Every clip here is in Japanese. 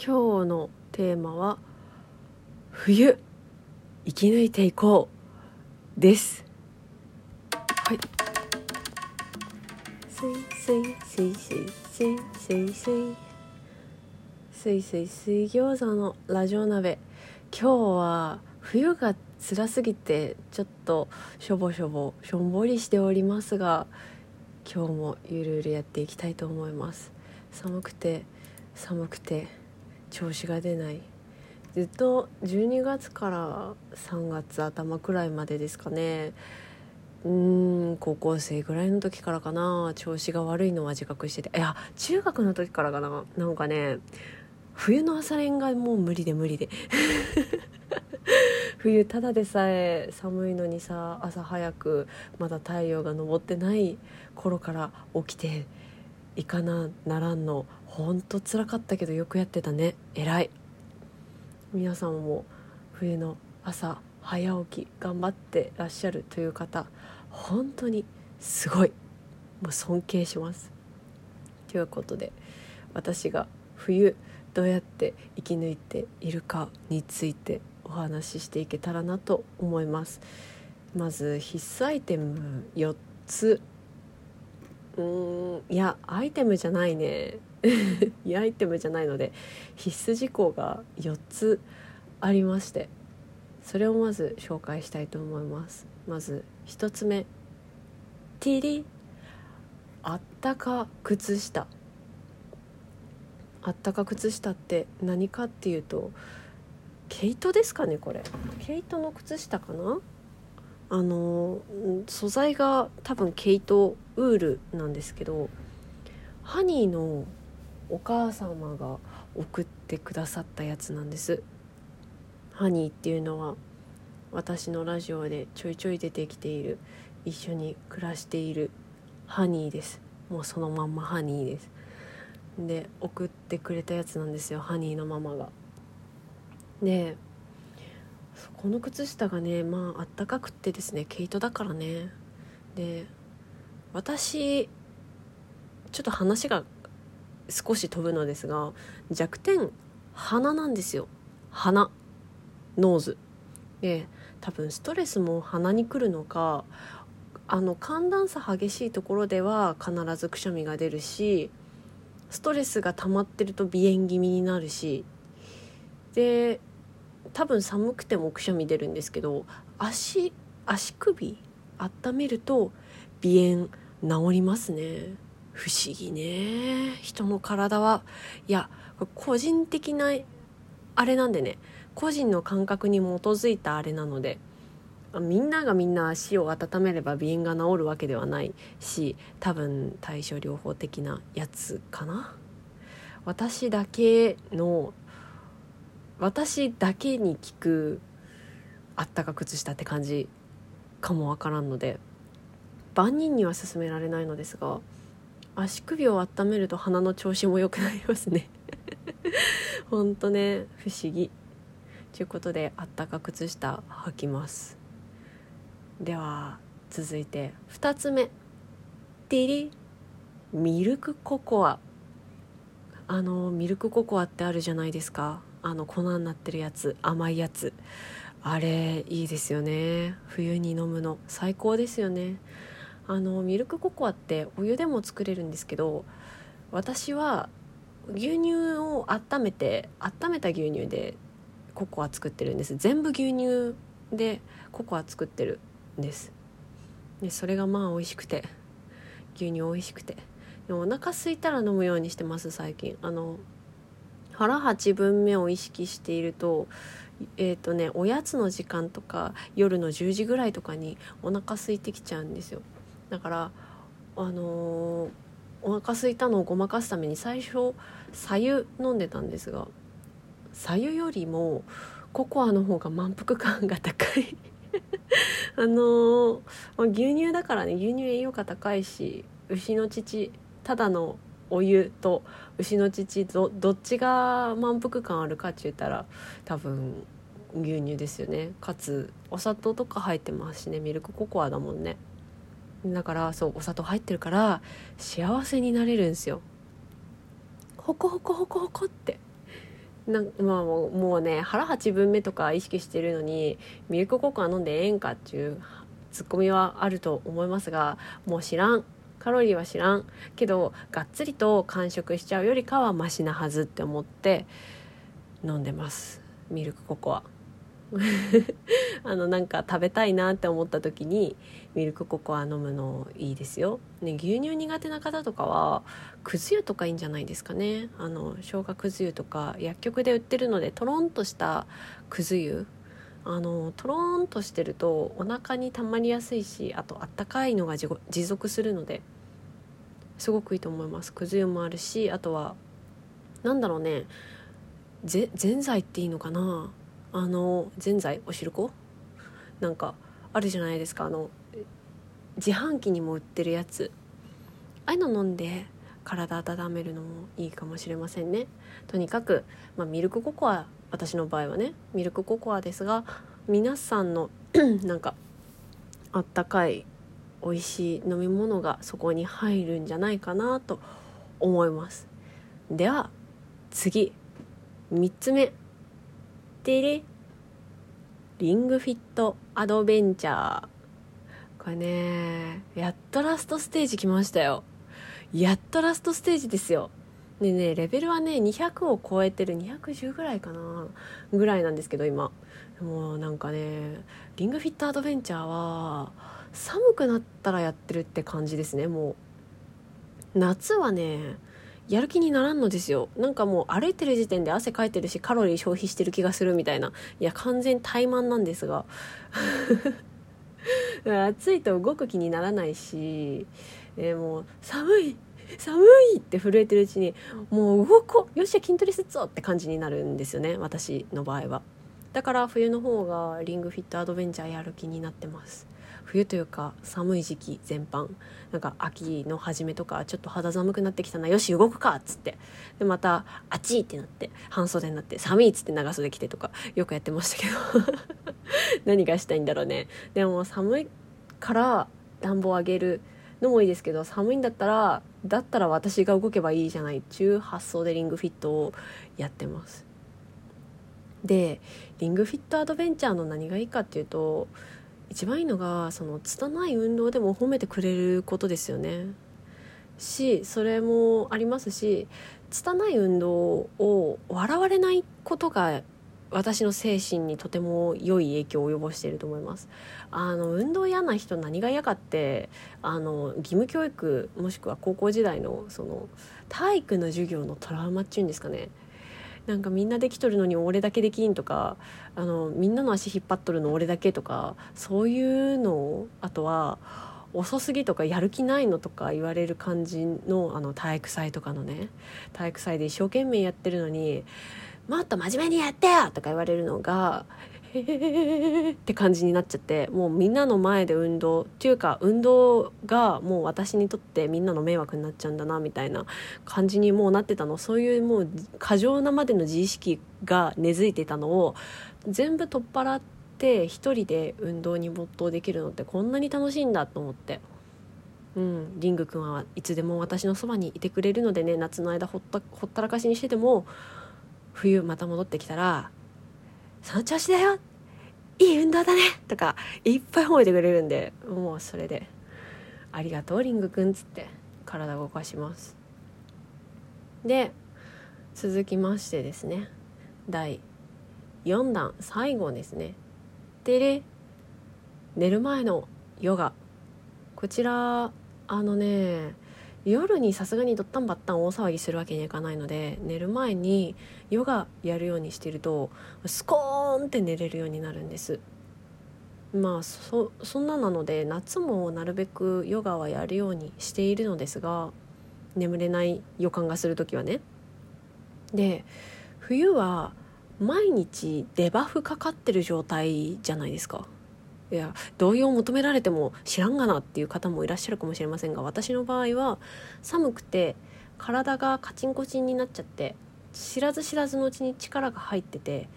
今日のテーマは「冬生き抜いていこう」です。はい。すいすいすいすいすいすいすいすいすい水餃子のラジオ鍋。今日は冬が辛すぎてちょっとしょぼしょぼしょんぼりしておりますが今日もゆるゆるやっていきたいと思います。寒くて寒くて調子が出ない。ずっと12月から3月頭くらいまでですかね。うん高校生ぐらいの時からかな。調子が悪いのは自覚してて。いや中学の時からかな。なんかね冬の朝練がもう無理で無理で。冬ただでさえ寒いのにさ朝早くまだ太陽が昇ってない頃から起きていかなならんの。ほんとつらかったけどよくやってたね。偉い。皆さんも冬の朝早起き頑張ってらっしゃるという方本当にすごい。もう尊敬します。ということで私が冬どうやって生き抜いているかについてお話ししていけたらなと思います。まず必須アイテム4つ。うーんいやアイテムじゃないね。いやアイテムじゃないので必須事項が4つありましてそれをまず紹介したいと思います。まず1つ目。ティリあったか靴下。あったか靴下って何かっていうと毛糸ですかねこれ。毛糸の靴下かな？あの素材が多分毛糸ウールなんですけどハニーのお母様が送ってくださったやつなんです。ハニーっていうのは私のラジオでちょいちょい出てきている。一緒に暮らしているハニーです。もうそのまんまハニーです。で送ってくれたやつなんですよ。ハニーのママが。でこの靴下がねまああったかくってですね毛糸だからね。で私ちょっと話が少し飛ぶのですが弱点鼻なんですよ。鼻。ノーズ。で多分ストレスも鼻に来るのかあの寒暖差激しいところでは必ずくしゃみが出るしストレスが溜まってると鼻炎気味になるし。で多分寒くてもくしゃみ出るんですけど足足首温めると鼻炎治りますね。不思議ね。人の体は。いや個人的なあれなんでね。個人の感覚に基づいたあれなので。みんながみんな足を温めれば鼻炎が治るわけではないし多分対処療法的なやつかな。私だけの私だけに効くあったか靴下って感じかもわからんので万人には勧められないのですが足首を温めると鼻の調子も良くなりますね。ほんとね不思議。ということであったか靴下履きます。では続いて2つ目。ティリミルクココア。あのミルクココアってあるじゃないですか。あの粉になってるやつ甘いやつ。あれいいですよね。冬に飲むの最高ですよねあのミルクココアってお湯でも作れるんですけど私は牛乳を温めて温めた牛乳でココア作ってるんです。全部牛乳でココア作ってるんです。でそれがまあ美味しくて牛乳美味しくて。でもお腹空いたら飲むようにしてます最近。あの腹8分目を意識しているとえーとね、おやつの時間とか夜の10時ぐらいとかにお腹空いてきちゃうんですよ。だからあのー、お腹空いたのをごまかすために最初白湯飲んでたんですが白湯よりもココアの方が満腹感が高い。あのー、牛乳だからね牛乳栄養価高いし牛の乳ただのお湯と牛の乳どどっちが満腹感あるかって言ったら多分牛乳ですよね。かつお砂糖とか入ってますしねミルクココアだもんね。だからそうお砂糖入ってるから幸せになれるんですよ。ホコホコホコホコって。なまあもうね腹8分目とか意識してるのにミルクココア飲んでええんかっていうツッコミはあると思いますがもう知らん。カロリーは知らん。けどがっつりと完食しちゃうよりかはマシなはずって思って飲んでます。ミルクココア。あのなんか食べたいなって思った時にミルクココア飲むのいいですよ、ね、牛乳苦手な方とかはくず湯とかいいんじゃないですかね。あの生姜くず湯とか薬局で売ってるのでとろんとしたくず湯。あのとろんとしてるとお腹にたまりやすいしあとあったかいのが持続するのですごくいいと思います。くず湯もあるしあとはなんだろうね。ぜぜんざいっていいのかな。あのぜんざいおしるこ？なんかあるじゃないですか。あの自販機にも売ってるやつ。ああいうの飲んで体温めるのもいいかもしれませんね。とにかく、まあ、ミルクココア私の場合はねミルクココアですが皆さんの なんかあったかい美味しい飲み物がそこに入るんじゃないかなと思います。では次。3つ目。てれリングフィットアドベンチャー。これねやっとラストステージ来ましたよ。やっとラストステージですよ。でねレベルはね200を超えてる。210ぐらいかな。ぐらいなんですけど今。もうなんかねリングフィットアドベンチャーは寒くなったらやってるって感じですね。もう夏はねやる気にならんのですよ。なんかもう歩いてる時点で汗かいてるしカロリー消費してる気がするみたいな。いや完全怠慢なんですが。暑いと動く気にならないし、えー、もう寒い寒いって震えてるうちにもう動こうよっしゃ筋トレすっぞって感じになるんですよね私の場合は。だから冬の方がリングフィットアドベンチャーやる気になってます。冬というか寒い時期全般。なんか秋の初めとかちょっと肌寒くなってきたなよし動くかっつって。でまた暑いってなって半袖になって寒いっつって長袖着てとかよくやってましたけど。何がしたいんだろうね。でも寒いから暖房上げるのもいいですけど寒いんだったらだったら私が動けばいいじゃないっていう発想でリングフィットをやってます。でリングフィットアドベンチャーの何がいいかっていうと一番いいのがその拙い運動でも褒めてくれることですよね。しそれもありますし拙い運動を笑われないことが私の精神にとても良い影響を及ぼしていると思います。あの運動嫌な人何が嫌かってあの義務教育もしくは高校時代のその体育の授業のトラウマっていうんですかね。なんかみんなできとるのに俺だけできんとかあのみんなの足引っ張っとるの俺だけとかそういうのをあとは遅すぎとかやる気ないのとか言われる感じのあの体育祭とかのね体育祭で一生懸命やってるのにもっと真面目にやってよ！とか言われるのがへえって感じになっちゃってもうみんなの前で運動っていうか運動がもう私にとってみんなの迷惑になっちゃうんだなみたいな感じにもうなってたのそういうもう過剰なまでの自意識が根付いてたのを全部取っ払って一人で運動に没頭できるのってこんなに楽しいんだと思って。うん、リング君はいつでも私のそばにいてくれるのでね夏の間ほったほったらかしにしてても冬また戻ってきたら「その調子だよ。いい運動だね!」とかいっぱい褒めてくれるんでもうそれで「ありがとうリングくん」っつって。体動かします。で続きましてですね。第4弾最後ですね。でれ寝る前のヨガ。こちらあのね夜にさすがにドッタンバッタン大騒ぎするわけにはいかないので寝る前にヨガやるようにしてるとスコーンって寝れるようになるんです。まあそそんななので夏もなるべくヨガはやるようにしているのですが眠れない予感がする時はね。で冬は毎日デバフかかってる状態じゃないですか。いや同意を求められても知らんがなっていう方もいらっしゃるかもしれませんが私の場合は寒くて体がカチンコチンになっちゃって知らず知らずのうちに力が入ってて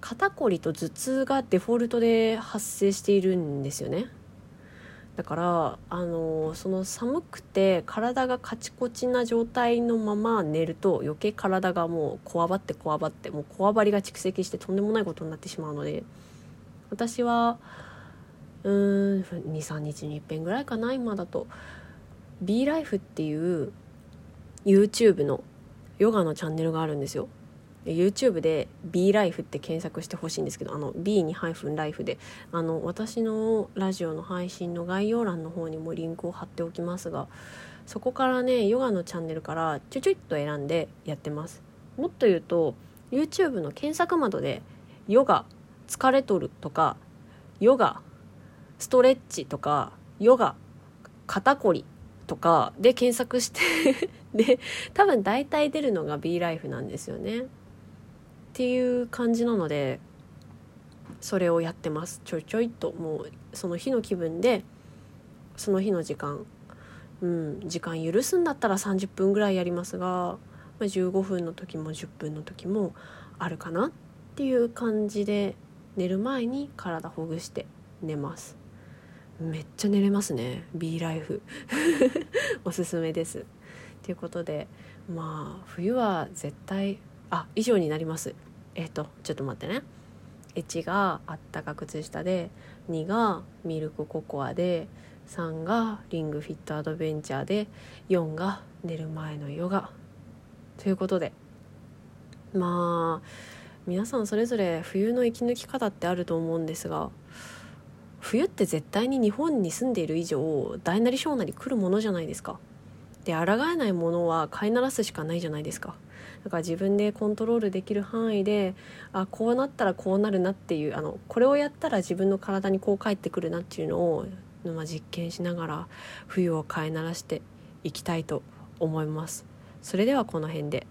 肩こりと頭痛がデフォルトで発生しているんですよね。だからあのその寒くて体がカチコチな状態のまま寝ると余計体がもうこわばってこわばってもうこわばりが蓄積してとんでもないことになってしまうので私は23日にいっぺんぐらいかな今だと。B ライフっていう YouTube のヨガのチャンネルがあるんですよ。YouTube で B ライフって検索してほしいんですけどあの B にハイフンライフで。あの私のラジオの配信の概要欄の方にもリンクを貼っておきますがそこからねヨガのチャンネルからちょちょいっと選んでやってます。もっと言うと YouTube の検索窓でヨガ疲れとるとかヨガストレッチとかヨガ肩こりとかで検索して で多分大体出るのが B ライフなんですよね。っていう感じなのでそれをやってます。ちょいちょいともうその日の気分でその日の時間うん時間許すんだったら30分ぐらいやりますが、ま、15分の時も10分の時もあるかなっていう感じで寝る前に体ほぐして寝ます。めっちゃ寝れますね。B ライフおすすめです。ということでまあ冬は絶対あ以上になります。えっ、とちょっと待ってね。1があったか靴下で2がミルクココアで3がリングフィットアドベンチャーで4が寝る前のヨガ。ということでまあ皆さんそれぞれ冬の息抜き方ってあると思うんですが冬って絶対に日本に住んでいる以上大なり小なり来るものじゃないですか。で抗えないものは飼いならすしかないじゃないですか。だから自分でコントロールできる範囲であこうなったらこうなるなっていうあのこれをやったら自分の体にこう返ってくるなっていうのを、まあ、実験しながら冬を飼いならしていきたいと思います。それではこの辺で